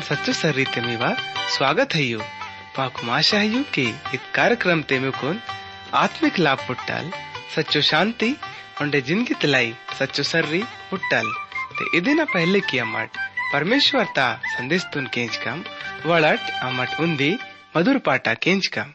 सच्चो सर्री तेमीवा स्वागत है यू। पाकुम आशा है यू कि इस कार्यक्रम तेमे कोन आत्मिक लाभ पुट्टाल सच्चो शांति, उंडे ज़िंदगी तलाई, सच्चो सर्री पुट्टाल ते इदिना पहले की अम्मट परमेश्वर ता संदेश तुन केंच कम वड़ट अम्मट उंदी मधुर पाटा केंच कम।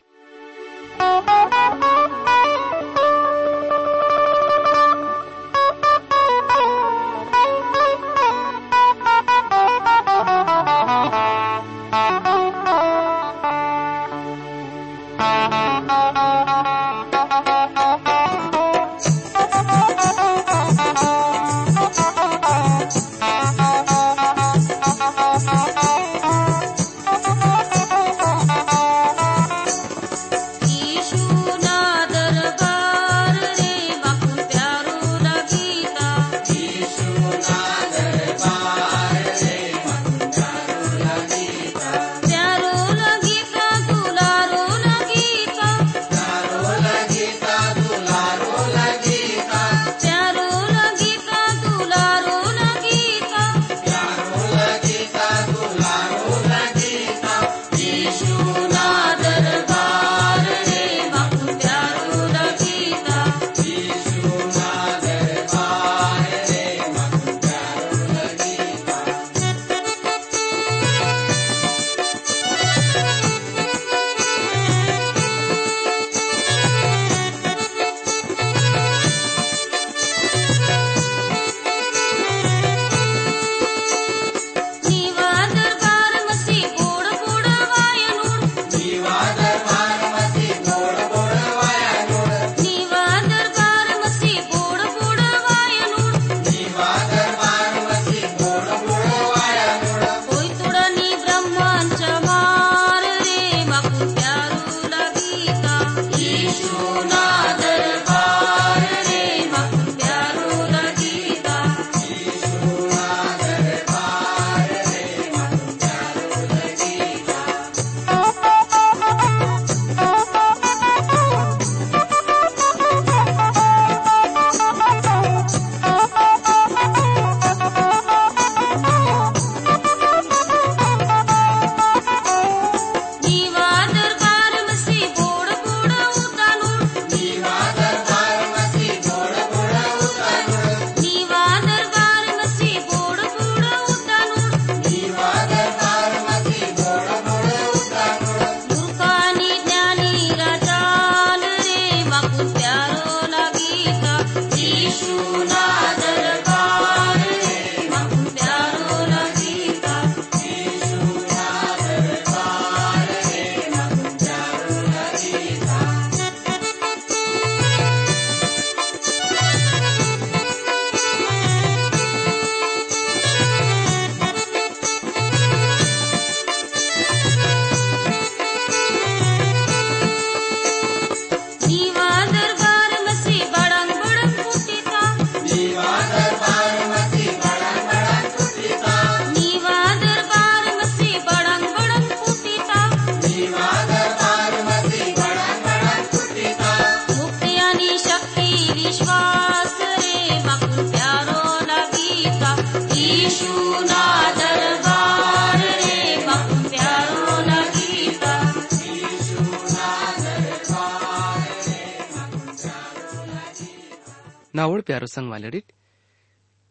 नावड़ प्यारो संग वालेडिट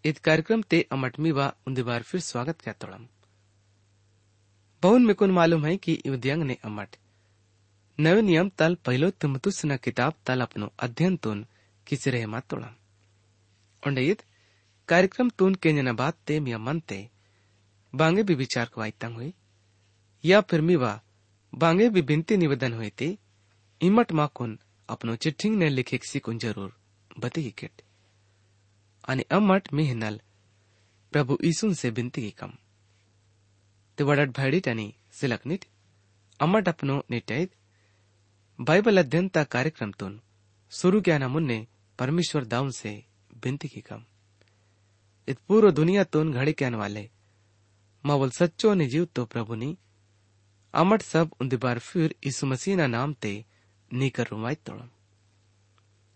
इत कार्यक्रम ते अमटमी वा उन्दी बार फिर स्वागत क्या तोड़म। बहुन में कुन मालूम है कि उद्यंग ने अमट। नवे नियम तल पहलो तुमतुस न किताब तल अपनो अध्ययन तुन किसी रहे मत तोड़म। उंडे इत कार्यक्रम तुन के जना बात ते मिया मन ते, बांगे भी विचार को तंग हुई। या फिर मीवा बांगे भी बिनती निवेदन हुई ते, इमट माकुन अपनो चिट्ठिंग ने लिखे किसी कुन ज़रूर, बती किट। आणि अम्मट मी हिनल प्रभु ईसून से बिनती कम। ते वडट भैडिट आणि सिलकनीट अम्मट अपनो निटैत बाइबल अध्ययन कार्यक्रम तुन। शुरू क्या ना मुन्ने परमेश्वर दाऊन से बिनती की कम। इत पूर्व दुनिया तुन घड़ी कहने वाले। मवल सच्चो ने जीव तो प्रभु नी। अमट सब उन्दी बार फिर यीशु मसीह ना नाम ते नी कर रुमाइत तोड़म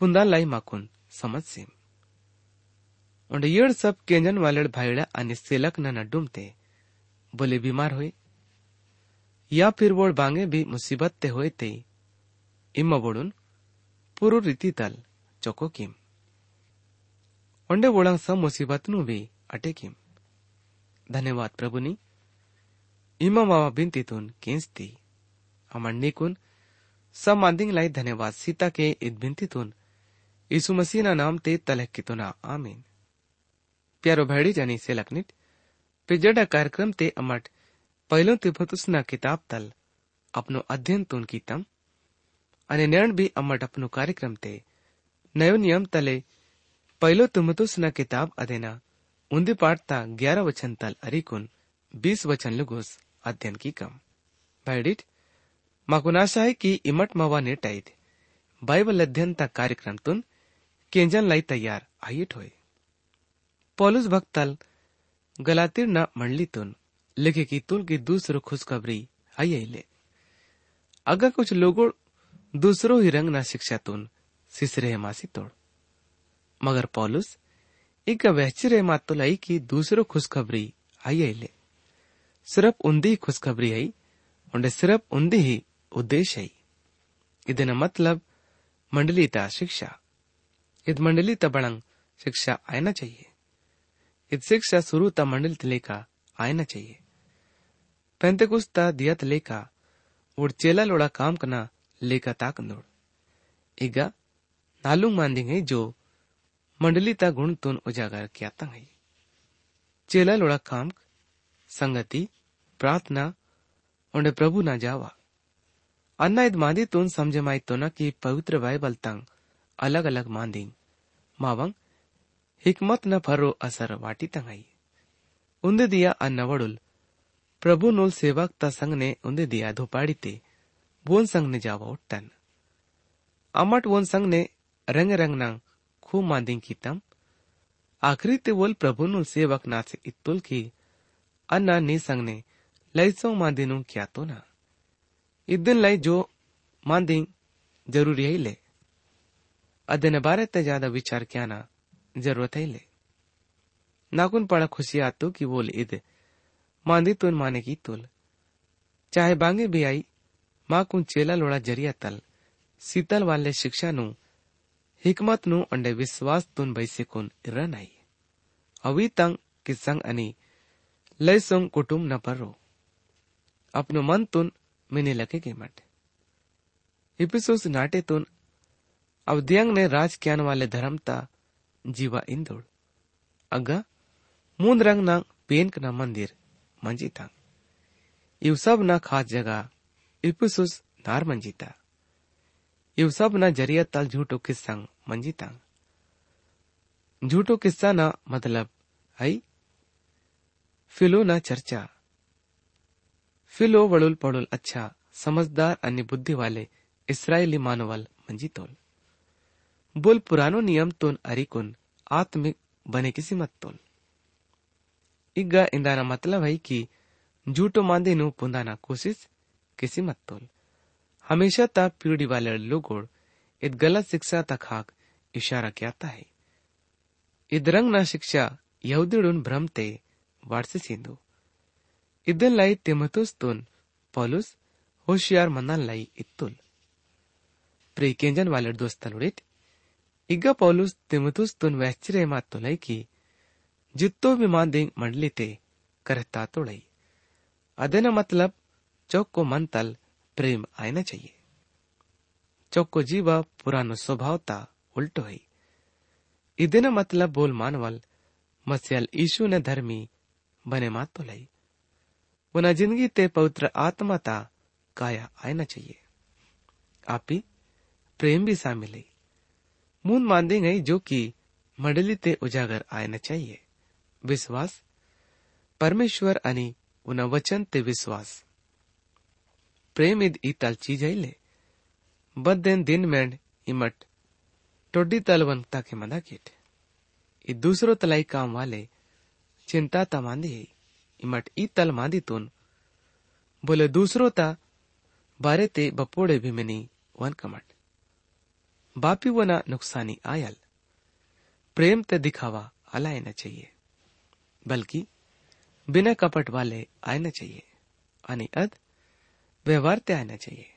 जीवतो वचनकनु पुंदा लाई माकून समज सेम और येड सब केंजन वालेड भाईड़ा आणि सेलक न नड्डुमते बोले बीमार होए या फिर वोड बांगे भी मुसीबत ते होए ते इम्मा बोडून पुरु रीति तल चोको किम ओंडे वोळंग सब मुसीबत नु भी अटे किम धन्यवाद प्रभुनी इमा मावा बिनतीतून केंचती अमर निकुन सब मांदिंग लाई धन्यवाद सीता के id बिनतीतून यीशु मसीह ना नाम ते तलक की तुना आमीन प्यारो भैडी जानी से लकनिट पिजड़ा कार्यक्रम ते अमट पहलो तिब्बत उसना किताब तल अपनो अध्ययन तुन की तम अने निर्ण भी अमट अपनो कार्यक्रम ते नयो नियम तले पहलो तिब्बत उसना किताब अधेना उन्दी पाठता ग्यारह वचन तल अरिकुन बीस वचन लुगोस अध्ययन की कम भैडिट माकुनाशा है कि इमट मवा ने टाइद बाइबल अध्ययन तक कार्यक्रम तुन केंजन लाई तैयार आईट होए पौलुस भक्तल गलातिर न मंडलीतून लिखे की तुल की दूसरो खुशखबरी आई ले अगर कुछ लोगों दूसरो ही रंग ना शिक्षातून सिसरे मासी तोड़ मगर पौलुस इक वहचिरे मातुलाई की दूसरो खुशखबरी आई ले सिर्फ उन्दी खुशखबरी आई उंडे सिर्फ उन्दी ही उद्देश्य आई ಇದನ್ನ मतलब मंडलीता शिक्षा इद मंडली तबड़ंग शिक्षा आना चाहिए। id शिक्षा शुरू ता मंडल लेका आना चाहिए। पेंते कुछ ता दियत लेका उड़ चेला लोड़ा काम करना लेका ताक नोड़। इगा, नालुंग मांदिंगे जो मंडली ता गुण तुन उजागर किया तंग चेला लोड़ा काम, संगति, प्रार्थना उंडे प्रभु ना जावा। अन्ना इद मांदी तुन समझे माई तो न कि पवित्र बाइबल तंग अलग अलग मांदिंग मावंग, हिकमत न फरो असर वाटी तंगाई। उंदे दिया अन्न वडुल। प्रभु नोल सेवक ता संग ने उंदे दिया धोपाड़ी ते। बोन संग ने जावा उठ्टन अमट वोन संग ने रंग रंग नंग खूब मांदिंग की तम आखिरी ते वोल प्रभु नोल सेवक ना से इत्तुल की, अन्ना नी संग ने लैसो मांदिनु क्या तो ना। इदन लाई जो मांदिंग ज़रूरी है ले। विचार क्या ना, ज़रूरत है ले। नाकुन पड़ा खुशी आतो कि बोल, इद, मांदी तुन माने की तुल। चाहे बांगे भी आई, माँ कुन चेला लोड़ा ज़रिया तल। शीतल वाले शिक्षा नु, हिकमत नु अंडे विश्वास तुन बैसे कुन रन आई अवी तंग कि संग अनि लय कुटुम न परो। अपनो मन तुन मिनी लगे के मट। इपिसोस नाटे तुन राज क्यान वाले धर्मता जीवा इंदोड़। अगा, मूंद रंग ना पेन ना मंदिर, मंजी था इव सब ना खास जगह इपिसोस नार मंजीता इव सब ना ज़रिया तल झूठो किस्सा मंजीता झूठो किस्सा ना मतलब आई? फिलो ना चर्चा। फिलो वड़ुल पड़ुल अच्छा समझदार अन्य बुद्धि वाले इसराइली मानवल मंजितोल बोल पुरानो नियम तोन अरिकुन आत्मिक बने किसी मत तोन। इग्गा इंदाना मतलब है कि झूठो मांदे नु पुंदाना कोशिश किसी मत तोल हमेशा ता पीढ़ी वाले लोगों इत गलत शिक्षा तक हाक इशारा किया था है। इत रंग ना शिक्षा यहूदीडून भ्रम ते वारसे सिंधु। इदन लाई तिमतुस तुन पॉलुस होशियार मनान लाई इतुल प्रेकेंजन वाले दोस्त तलुड़ित ಈಗ ಪೌಲುಸ್ ತಿಮತುಸ್ತುನ್ ವ್ಯಾಚ್ಚಿರೆ ಮಾತುಲೈ ಕಿ जित्तो भी मांदिंग मंडली ते करता तोड़ई अदे न मतलब चौक को मन तल प्रेम आना चाहिए चौक को जीवा पुरानो स्वभाव ता उल्टो है इदे न मतलब बोल मानवल मस्यल ईशु ने धर्मी बने मात तो लई वना जिंदगी ते पवित्र आत्मा ता काया आना चाहिए आपी प्रेम भी शामिल है मून मांदे गई जो कि मंडली ते उजागर आना चाहिए। विश्वास? परमेश्वर आणि उन वचन ते विश्वास। प्रेम इद ई तल चीज़ ले बदेन दिन मेंड इमट टोडी तलवन ताके मंदा किट। ई दूसरो तलाई काम वाले चिंता ता मांदी है। इमट ई तल मांदी तुन। बोले दूसरो ता बारे ते बपोड़े भी मिनी वन कमट। बापी वना नुकसानी आयल प्रेम ते दिखावा अलाय न चाहिए बल्कि बिना कपट वाले आयना चाहिए आणि अद व्यवहार ते आयना चाहिए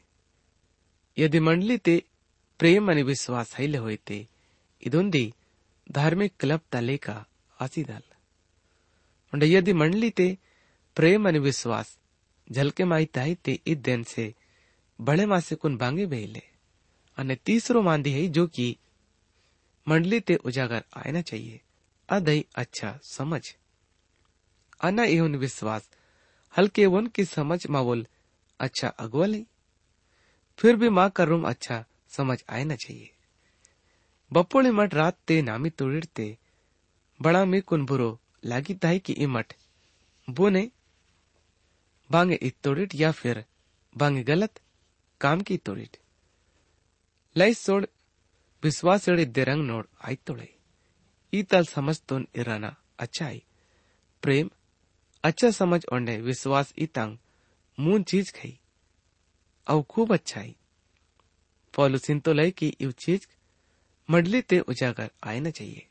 यदि मंडली ते प्रेम आणि विश्वास हैले होय ते ಇದೊಂದಿ धार्मिक क्लब का आसीदाल म्हणजे यदि मंडली ते प्रेम आणि विश्वास झलके माहिती आहे ते इद्देन से बड़े मासे कुन बांगे बेले અને मांदी है जो कि मंडली ते उजागर आना चाहिए। अदय अच्छा समझ। अना एवं विश्वास। हल्के वन की समझ मावोल अच्छा अगवा ले? फिर भी माँ का रूम अच्छा समझ आना चाहिए। बपोड़े मठ रात ते नामी तोड़ते बड़ा में कुन बुरो लागी ताई की इमठ बोने बांगे इत तोड़िट या फिर बांगे गलत? काम की तोड़िट ಲೈ ಸೋಡ್ ವಿಶ್ವಾಸಗಳಿದ್ದೆರಂಗ್ ನೋಡ್ ಆಯ್ತೊಳೆ ಈ तल समझ तो इराना अच्छा आई प्रेम अच्छा समझ ओंडे विश्वास इतंग मून चीज खई अव खूब अच्छा आई पॉलुसिन तो लय की इव चीज मडली ते उजागर आए न चाहिए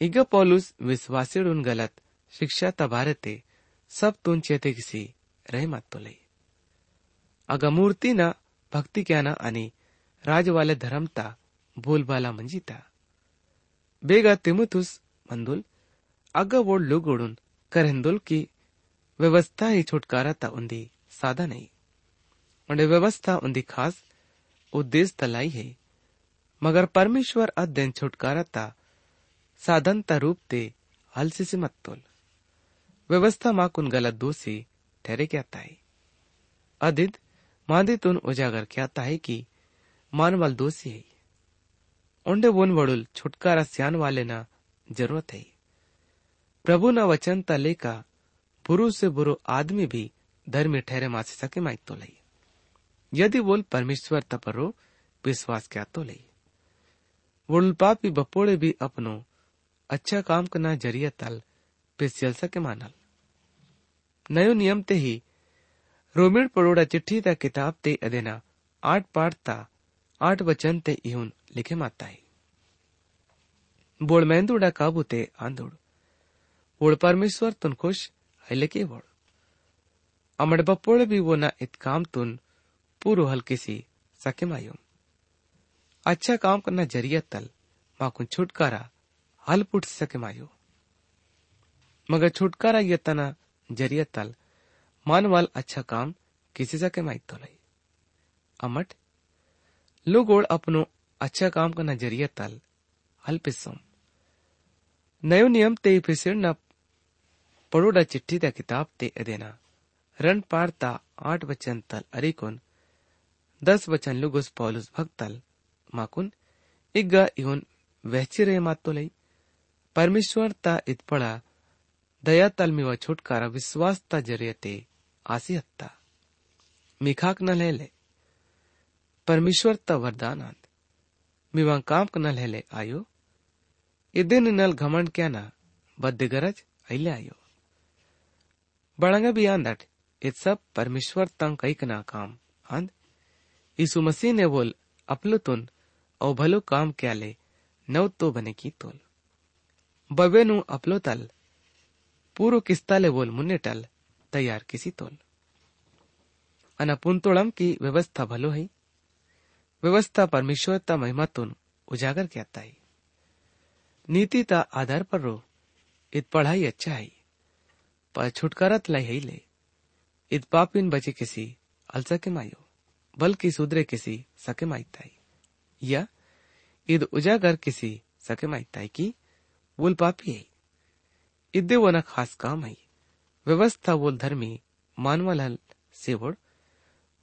इग पॉलुस विश्वासीडून गलत शिक्षा तबारे ते सब तुन चेते किसी रहे मत तो लई अग मूर्ती न भक्ती क्या न आणि ರಾಜವಾಲೆ ಧರಂತ ಬೋಲ್ಬಾಲ ಮಂಜಿತ ಬೇಗ ತಿಮುತುಸ್ मंदुल अग वोड लोग ओडून करेंदुल की व्यवस्था ही छुटकारा ता उन्दी सादा नहीं उन्हें व्यवस्था उन्दी खास उद्देश्य तलाई है मगर परमेश्वर अध्ययन छुटकारा ता साधन ता रूप ते हलसी से मत तोल व्यवस्था माँ कुन गलत दोषी ठहरे क्या ताई अदित मादित उन उजागर क्या ताई की मानवाल दोषी है। ओंडे वोन वड़ुल छुटकारा स्यान वाले ना ज़रूरत है। प्रभु न वचन ता लेका, बुरु से बुरो आदमी भी धर्मी ठहरे मासे सके माइक तो लई यदि बोल परमेश्वर तपरो विश्वास क्या तो लई वोल पापी बपोड़े भी अपनो अच्छा काम करना ज़रिया तल पे चल सके मानल। नयो नियम ते ही, रोमिण पड़ोड़ा चिट्ठी ता किताब ते अदेना आठ पाठ ता आठ वचन ते इहुन लिखे माताई बोल मेंदुडा काबू ते आंदोड़? बोल, परमेश्वर तुन खुश है के बोल। अमड़ बपोड़ भी वो ना इत काम तुन पूरो हल्के सी सके मायो अच्छा काम करना ज़रिया तल माकुन छुटकारा हल पुट सके मायो मगर छुटकारा ये तना ज़रिया तल मान वाल अच्छा काम किसी सके माई तो लाई अमट लोगोड़ अपनो अच्छा काम का नज़रिया तल, अल्पिसम। नयो नियम ते फिसिर न पड़ोड़ा चिट्ठी दा किताब ते अदेना रन पारता आठ वचन तल अरिकुन दस वचन लुगुस पौलुस भक्तल माकुन इग्गा इहुन वहची रहे मातो लई। परमेश्वर ता इत पड़ा दया तल में व छुटकारा, विश्वास ता जरियते आसी हत्ता मिखाक न ले ले। परमेश्वर त वरदान आंद मिवां काम कनल हेले आयो। इदिन नल घमंड क्या ना बद्दे गरज अले आयो। बड़ंगा भी आंदट इत सब परमेश्वर तंग कई कना काम। आंद, यीशु मसीह ने बोल, अपलो तुन और भलो काम क्या ले नव तो बने की तोल। बबे नु अपलो तल, पूरो किस्ता ले बोल मुन्ने टल, तैयार किसी तोल। अना पुंतोड़म की व्यवस्था भलो है। व्यवस्था परमेश्वरता महिमातून उजागर करता है नीति ता आधार पर रो इत पढ़ाई अच्छा है। पर छुटकारा लाई है ले। इत पापिन बचे किसी, अलसा के मायो, बल्कि सुधरे किसी, सके माइताई या ईद उजागर किसी, सके माइताई की बोल पापी है। इदे वो न खास काम है। व्यवस्था बोल धर्मी मानवल सेवड़,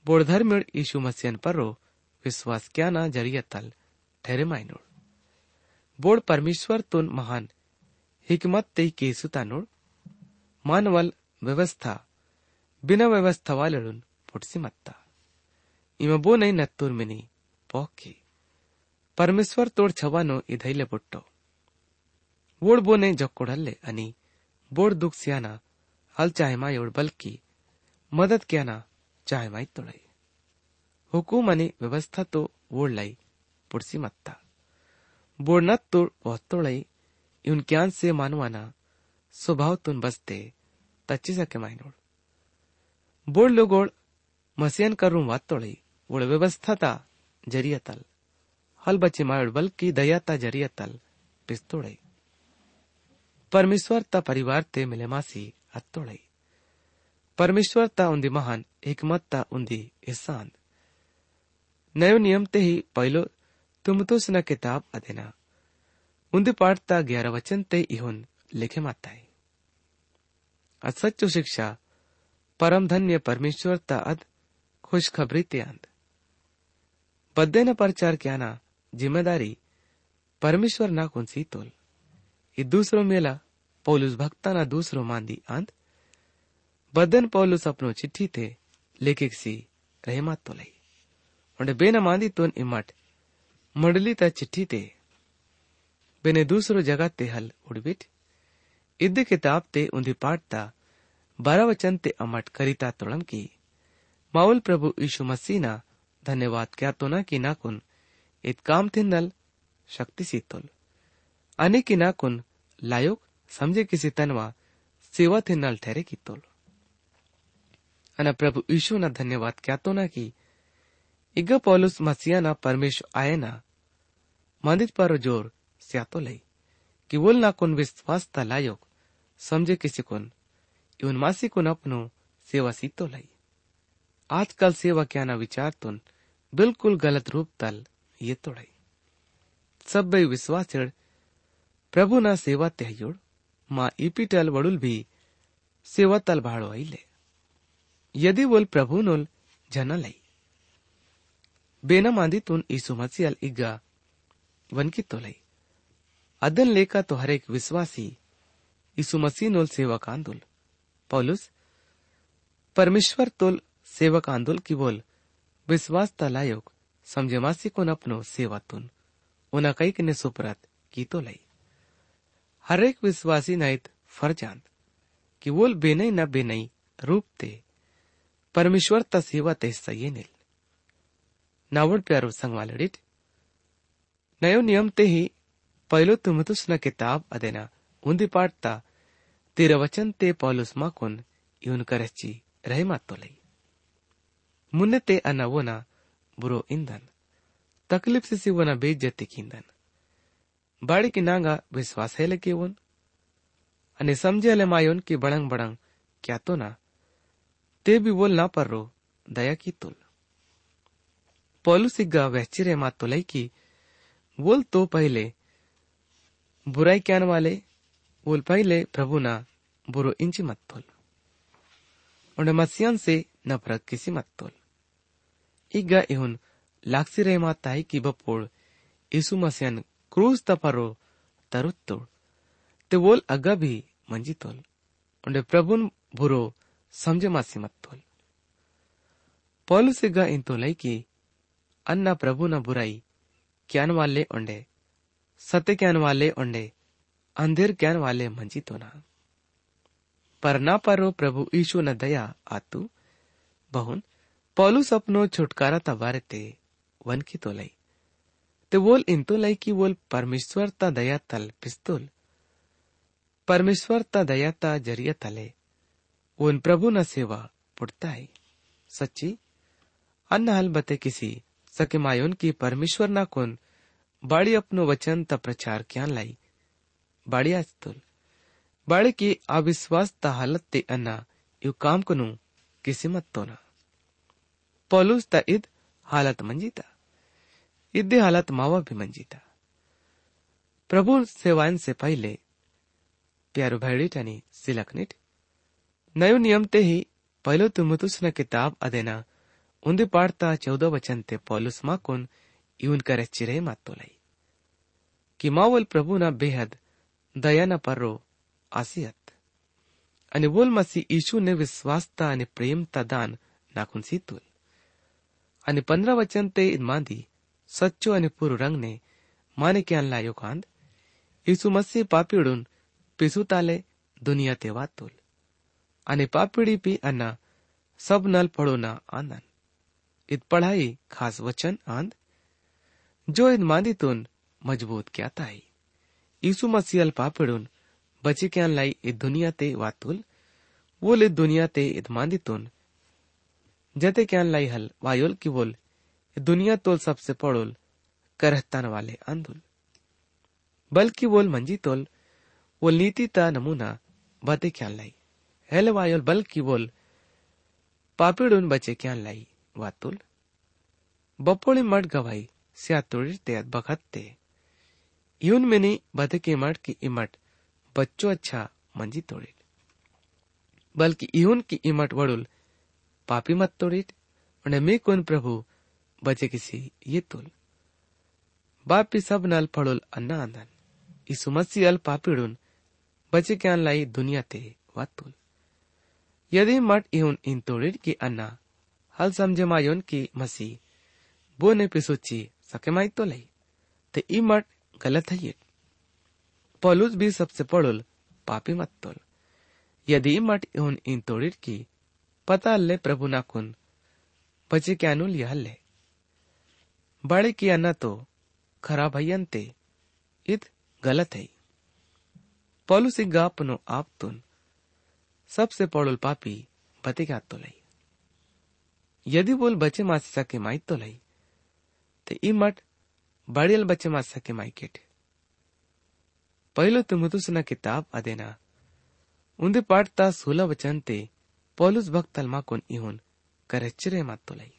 बोड़ धर्म यीशु मसीहन पर रो विश्वास क्या ना ज़रिया तल, ठहरे मायनोड बोड परमेश्वर तुन महान, हिकमत ते केसु तानोड मानवल व्यवस्था, बिना व्यवस्था वालड़ून पुटसी मत्ता। इमा बो नहीं नत्तूर मिनी पोकी परमेश्वर तोड छवानो इधैले पुट्टो। वोड बो नहीं जक्कोडल्ले आणि बोड दुख सियाना, हल चाहे मा एवढ बल्कि, मदद क्याना चाहे माई तोड़ाई। हुकुम आणि व्यवस्था तो वोडलाई पुडसी मत्ता। बोडनात तो वहतोळई इवन क्यान से मानवाना स्वभावतून बसते तच्ची सके मायनोड बोड लोगोड मसियन करून वातोळई वोड व्यवस्थाता जरियतल। हल बचे मायोड बल्कि दयाता जरियतल पिस्तोड़ई परमेश्वर ता परिवार ते मिले मासी अत्तोड़ई परमेश्वर ता उन्दी महान हिकमत ता उन्दी ihsan नयो नियम ते ही पहिलो तुमतोस न किताब अदेना उन्दी पाठता ग्यारह वचन ते इहुन लिखे माता है असच्चो शिक्षा, परम धन्य परमेश्वर ता अद खुशखबरी ते अंद बद्दे न प्रचार क्या ना ज़िम्मेदारी, परमेश्वर ना कुन सी तोल। ये दूसरो मेला, पौलुस भक्ता ना दूसरो मांदी अंद बदन पौलुस अपनो चिट्ठी थे लेखिक सी रहमत तो लई ᱚᱸᱰᱮ ᱵᱮᱱᱟᱢᱟᱫᱤ ᱛᱚᱱ ᱮᱢᱟᱴ ᱢᱟᱰᱞᱤ ᱛᱟ ᱪᱤᱴᱷᱤ ते बेने दूसरो जगह ते हल उड़बिट इद किताब ते उन्हें पाठ ता बारह वचन ते अमट करिता तोड़म की माउल प्रभु यीशु मसीह ना धन्यवाद क्या तो ना कि नाकुन इत काम थे नल शक्ति सीतुल अने की नाकुन लायोक समझे किसी तनवा सेवा थे नल ठहरे की तोल अना प्रभु यीशु ना धन्यवाद क्या तो ना की ಈಗ ಪೌಲುಸ್ परमेश परमेश्वर ना मंदिर पर ज़ोर, स्यातो लई। कि वोल ना कोन विश्वास ता समझे किसी कुन। इवन मासी कुन अपनो सेवा सीतो लई। आजकल सेवा क्या ना विचार तुन, बिल्कुल गलत रूप तल ये तोड़ाई सब भाई विश्वास चढ़, प्रभु ना सेवा त्यौड़ माँ इपीटल वड़ुल भी सेवा तल भाड़ो आई ले यदि बोल प्रभु नोल जना लई। ईसु मसीहल इग्गा वनकी तोलई। अदन लेका तो हरेक विश्वासी, ईसु मसीह नोल सेवक आंदोल पौलुस, परमेश्वर तोल सेवक आंदोल की बोल, विश्वास तलायोग समझे मासी को अपनो सेवा तुन। उना कई ने सुपरत की तो लई हरेक विश्वासी नाइत फरजान कि वोल बेनई न बेनई रूप ते, परमेश्वर ता सेवा ते येनेल नावड प्यारो संगवालडीट नयो नियम ते ही पहलो न किताब अदेना, उन्दी पाटता तेरा वचन ते पौलुस माकुन इवन करची रहे तो लई। मुन्ने ते अना वोना बुरो इंधन। तकलीफ़ से वना बेइज्जती कींदन बाड़ी की नांगा विश्वास है लगे वन अने समझे ले मायोन की बड़ंग बड़ंग क्या तो ना? ते भी बोल ना पर रो, दया की तुल। मा तुलई की बोल तो पहले, बुराई क्या वाले बोल पहले प्रभु ना, बुरो इंच मत तुल उन्हें मसियन से नफरत किसी मत तुल रे मा ताई की बपोड़, यीशु मसियन क्रूज तपरो तरुत्तोड़ ते बोल अग्गा भी मंजी तोल। उन्हें प्रभु बुरो समझे मासी मत तोल पौल से गा इन तो लई की अन्ना प्रभु न बुराई क्यान वाले ओंडे सत्य क्यान वाले ओंडे अंधेर क्यान वाले मंजी तो ना पर ना परो प्रभु ईशु न दया आतु बहुन पौलुस अपनो छुटकारा तबारे ते वन की तो लई ते बोल इन तो लई की बोल परमेश्वर ता दया तल पिस्तुल परमेश्वर ता दया ता ज़रिया तले उन प्रभु न सेवा पुटता है सच्ची अन्न हल बते किसी सके मायोन की परमेश्वर ना कौन, बाड़ी अपनो वचन त प्रचार क्या लाई। बाड़ी आस्तुल बाड़ी की अविश्वास ता हालत ते अन्ना, यु काम कनु, किसी मत तो ना। पौलुस ता इद हालत मंजीता। इद्दे हालत मावा भी मंजीता। प्रभु सेवायन से पहले, प्यारो भैडी टनी सिलकनिट नयो नियम ते ही, पहलो तुमुतुस न किताब अदेना ಒಂದು ಪಾಡ್ತಾ ಚೌದವಚಂತೆ ಪೌಲುಸ್ ಮಾಕೋನ್ ಇವನ್ ಕರೆ ಚಿರೆ ಮಾತೋಲೈ કે માવલ પ્રભુના બેહદ દયાના પરો આસિયત અને વોલ મસી ઈશુને વિશ્વાસતા અને પ્રેમતા દાન નાખુન સીતુલ અને પંદર વચન તે માંદી સચ્ચો અને પૂરો રંગને માને ક્યાં લાયો કાંદ ઈસુ મસી પાપીડુન પીસુતાલે દુનિયા તે વાતુલ અને પાપીડી પી અના સબ નલ પડોના આનંદ इत पढ़ाई, खास वचन आंद जो इन तुन, मज़बूत क्या ताई। ईसु मसीह अल पापड़ुन क्या लाई इत दुनिया ते वातुल। वो इत दुनिया ते इत मानितुन जते क्या लाई हल वायोल की बोल दुनिया तोल सबसे पड़ोल करहतान वाले आंदुल बल्कि बोल मंजी तोल, वो नीति ता नमूना, बते क्या लाई। हेल वायोल बल्कि बोल पापीड़ बचे क्या लाई। वातुल बपोळी मठ गवाई स्यातुळी त्यात बघते येऊन मिनी बदके मठ की इमट बच्चो अच्छा मंजी तोड़ील बल्कि इहुन की इमट वड़ुल पापी मत तोड़ील અને મેં કોન પ્રભુ બચે કિસી ये तुल बापी सब नल पड़ोल अन्ना आंदन ईसु मसीह अल पापीडुन बचे क्या लाई दुनिया ते वातुल यदि मठ इहुन इन तोड़ील की अन्ना हल समझे मायोन की मसी। बो ने पिसुची सके माई तो लई। ते ई मठ गलत है ये। पौलुस भी सबसे पड़ोल, पापी मत तोल। यदि ई मठ इहुन इन तोड़ील की, पता ले प्रभु ना कुन। बचे क्या नु लिया ले। बड़े की अन्ना तो खराब हयन ते। इत गलत है। पौलुस इग्गा अपनो आप तुन। सबसे पड़ोल पापी बते क्या तो लई। यदि बोल बचे मास सके माई तो लई। ते ई मठ बड़ियल बचे मास सके माई केट पहलो तुमुतुस न किताब अदेना। उंदे पाठता सोलह वचन ते पौलुस भक्त तलमा कोन इहुन करेचिरे मत तो लई।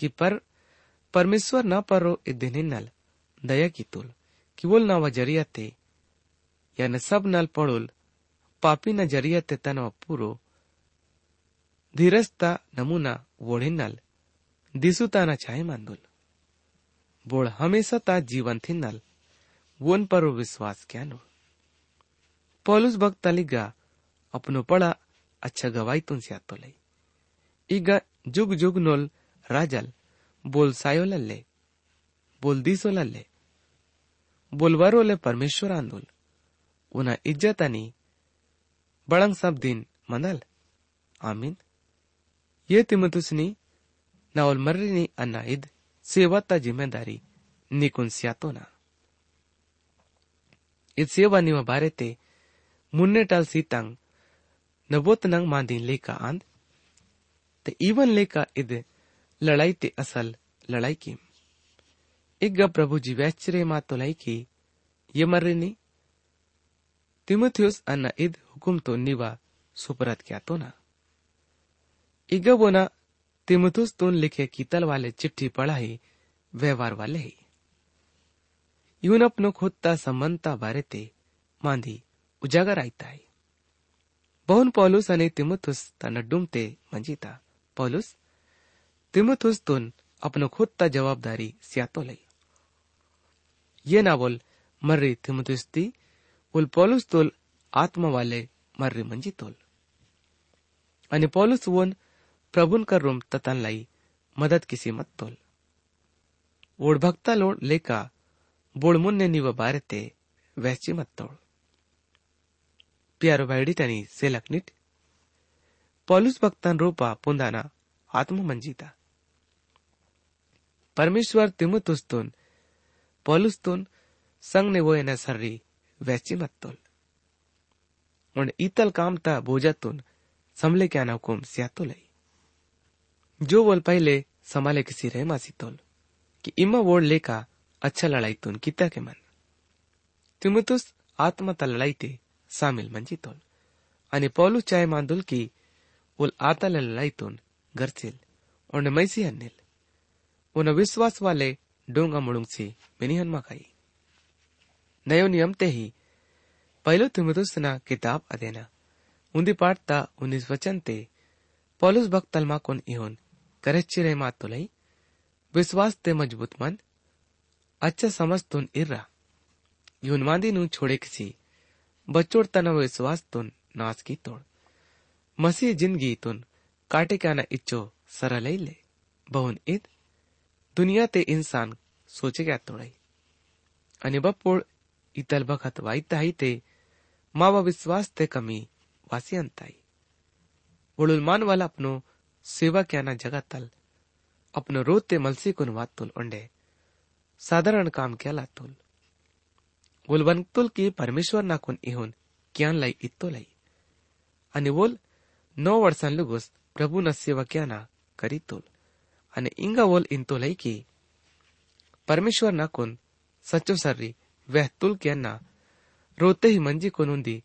कि पर परमेश्वर न परो इदिनिनल दया की तुल। कि बोल ना ज़रिया ते या न सब नल पड़ोल, पापी न ज़रिया ते तनव पूरो। वोड़िनल दिसुता न छाए मांदुल। बोड़ हमेशा ता जीवन थिनल वोन पर विश्वास क्या नो पौलुस भक्त तलिगा अपनो पड़ा अच्छा गवाई तुन से तो लई। इगा जुग जुग नोल राजल, बोल सायो लल्ले बोल दिसो लल्ले बोलवारो ले परमेश्वर आंदोल, उना इज़्ज़त अनि बड़ंग सब दिन मनल। आमीन। नावल मर्रिनी अन्ना इद सेवता ज़िम्मेदारी निकुन स्यातोना। इद सेवा निवा बारे ते मुन्ने टल सीतंग नबोत नंग मांदी लेका आंद। ते इवन लेका इद लड़ाई ते असल लड़ाई की इग्गा प्रभु जी वैचरे मा तो लाई की, ये मर्रिनी तिमुथियुस अन्ना इद हुकुम तो निवा सुपरत क्या तो ना इगबोना तिमुथुस तुन तो लिखे कीतल वाले चिट्ठी पढ़ाई, व्यवहार वाले ही। ಇವನಪ್ಪನು ಹೊತ್ತ ಸಂಬಂಧ ಬರೆತೆ ಮಾಂದಿ ಉಜಾಗರ್ ಆಯ್ತಾಯಿ ಬೌನ್ ಪೌಲುಸ್ ಅನೆ ತಿಮುಥುಸ್ ತನ್ನ ಡುಮ್ತೆ ಮಂಜಿತ ಪೌಲುಸ್ ತಿಮುಥುಸ್ ತುನ್ अपनो खुद ता तो जवाबदारी सियातो लई। ये ना बोल, मर्री तिमुथुस ती, उल पौलुस तोल आत्मा वाले मर्री मंजी तोल आणि पौलुस वोन प्रभुल कर ततन लाई, मदद किसी मत तोल। ओढभक्ता लोड लेका बोडमुन्ने निव ते वैसी मत तोड़ प्यारो भाईडी तनी से निट। पॉलुस भक्तान रूपा पुंदाना, आत्म मंजीता। परमेश्वर तिमुतुस्तुन पॉलुस्तुन संग ने वो एना सर्री वैसी मत तोल। उन इतल काम ता बोजातुन समले क्या नुम सिया तो सियातुलई। जो समाले किसी रहे मासी तोल, कि इमा वोड लेका अच्छा लड़ाई तुन किता के मन। तिमुतुस आत्मता लड़ाई ते सामील मंजितोल आणि पौलू चाय मांदुल की उल आताल लड़ाईतून गरचिल और मैसी हन्निल। उन विश्वास वाले डोंगा मुड़ुंगसी मिनिहन मकाई। नयो नियम ते ही पहलो तिमुतुसना किताब अदेना। उन्दी पाठता उन्नीस वचन ते पौलुस भक्त तलमा कोन इहोन तो लई विश्वास ते मज़बूत मन अच्छा समझ तुन इर्रा यून मांदी नु छोड़े किसी बच्चोड़ तन विश्वास तुन नाच की तोड़ मसीह ज़िंदगी तुन काटे क्या ना इच्छो सरल ले बहुन ईद दुनिया ते इंसान सोचे क्या तोड़ाई बप्पोळ इतल बखत वाईताही ते मावा विश्वास ते कमी वासी अंताई मानवाला अपनो अपनो रोज ते मलसी कुन वातुल ओंडे साधारण काम केला तुल। बोल बनतुल की परमेश्वर नाकून इहून, क्यान लाई इत्तो लाई। आणि बोल, नो वर्षां लुगुस प्रभु न सेवा क्याना करी तुल। आणि इंगा बोल इंतो लाई की, परमेश्वर नाकून सच्चो सर्री वह तुल क्यांना रोते ही मंजी कोनुंदी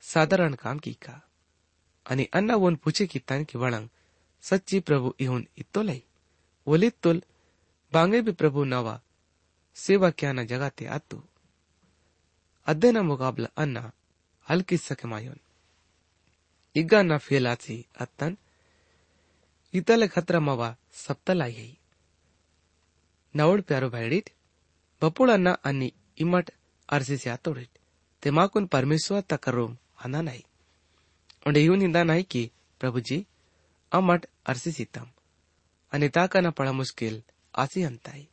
साधारण काम की का। आणि अन्ना वोन पूछे की तन की वळंग सच्ची प्रभु इहुन इत्तोलाई ओलित तुल बांगे भी प्रभु नवा। सेवा क्या न जगाते आतु। अद्दे न मुकाबला अन्ना, हल्की सके मायोन। इग्गा न फेलाची अत्तन। इतले खतरा मवा सप्तलाई है। नवड प्यारो भाईडीट बपुळांना आणि इमट अर्जिसे आतोडीट। ते माकून परमेश्वर तकरोम आना अमट अरसी सीतम અમટ અરસી સીતમ અને તાકના પળ મુશ્કેલ આસી અંતાઈ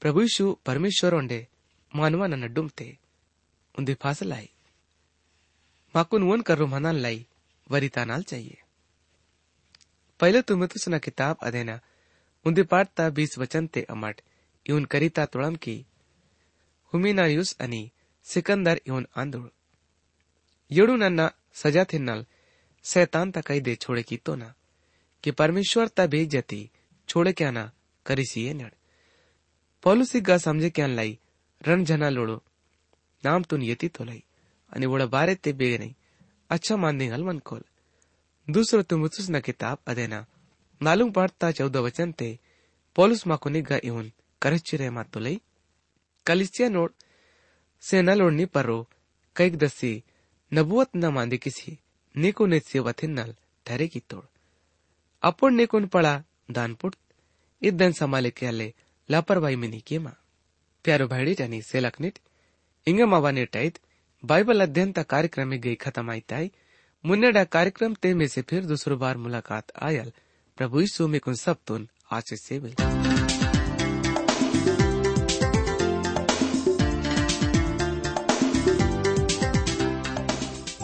પ્રભુ યीशु પરમેશ્વર ઓંડે માનવાના નડુમતે ઉંદે ફાસલાઈ माकुन वन करो मनाल लाई वरितानाल चाहिए। पहले तुम्हें तो सुना किताब अदेना उन्दे पाठता बीस वचन ते अमट इवन करिता तुड़म की। हुमिनायुस अनि, सिकंदर इवन आंदुल यड़ु नन्ना सजा थिन्नल शैतान ता कई दे छोड़े की तो ना, कि परमेश्वर ता बेइज्जती छोड़े क्या ना, करी सी पौलुसी गा समझे क्या लाई रण जना लोड़ो, नाम तुन येती तो लाई आणि वोड़ा बारे ते बेगे नहीं अच्छा मान देंगल मन खोल। दूसरो तुम मुतुस न किताब अदेना नालुंग पाठता चौदह वचन ते, पौलुस मा को निगा इवन करचिरे मा तो लई। कलिसिया नोड से न लोड़नी परो कईक दसी नबुवत न मांदे किसी नेको ने सेवा थिन्नल ठहरे की तोड़। अपुण नेकुन पड़ा दानपुट इदन समाले के लापरवाही में नहीं केमा प्यारो भाईडी जानी सेलकनिट इंग मावाने टाइट बाइबल अध्ययन ता कार्यक्रम में गई खत्म आई ताई मुन्नेडा कार्यक्रम ते में से फिर दूसरो बार मुलाकात आयल, प्रभु यीशु में कुन सब तुन आशीष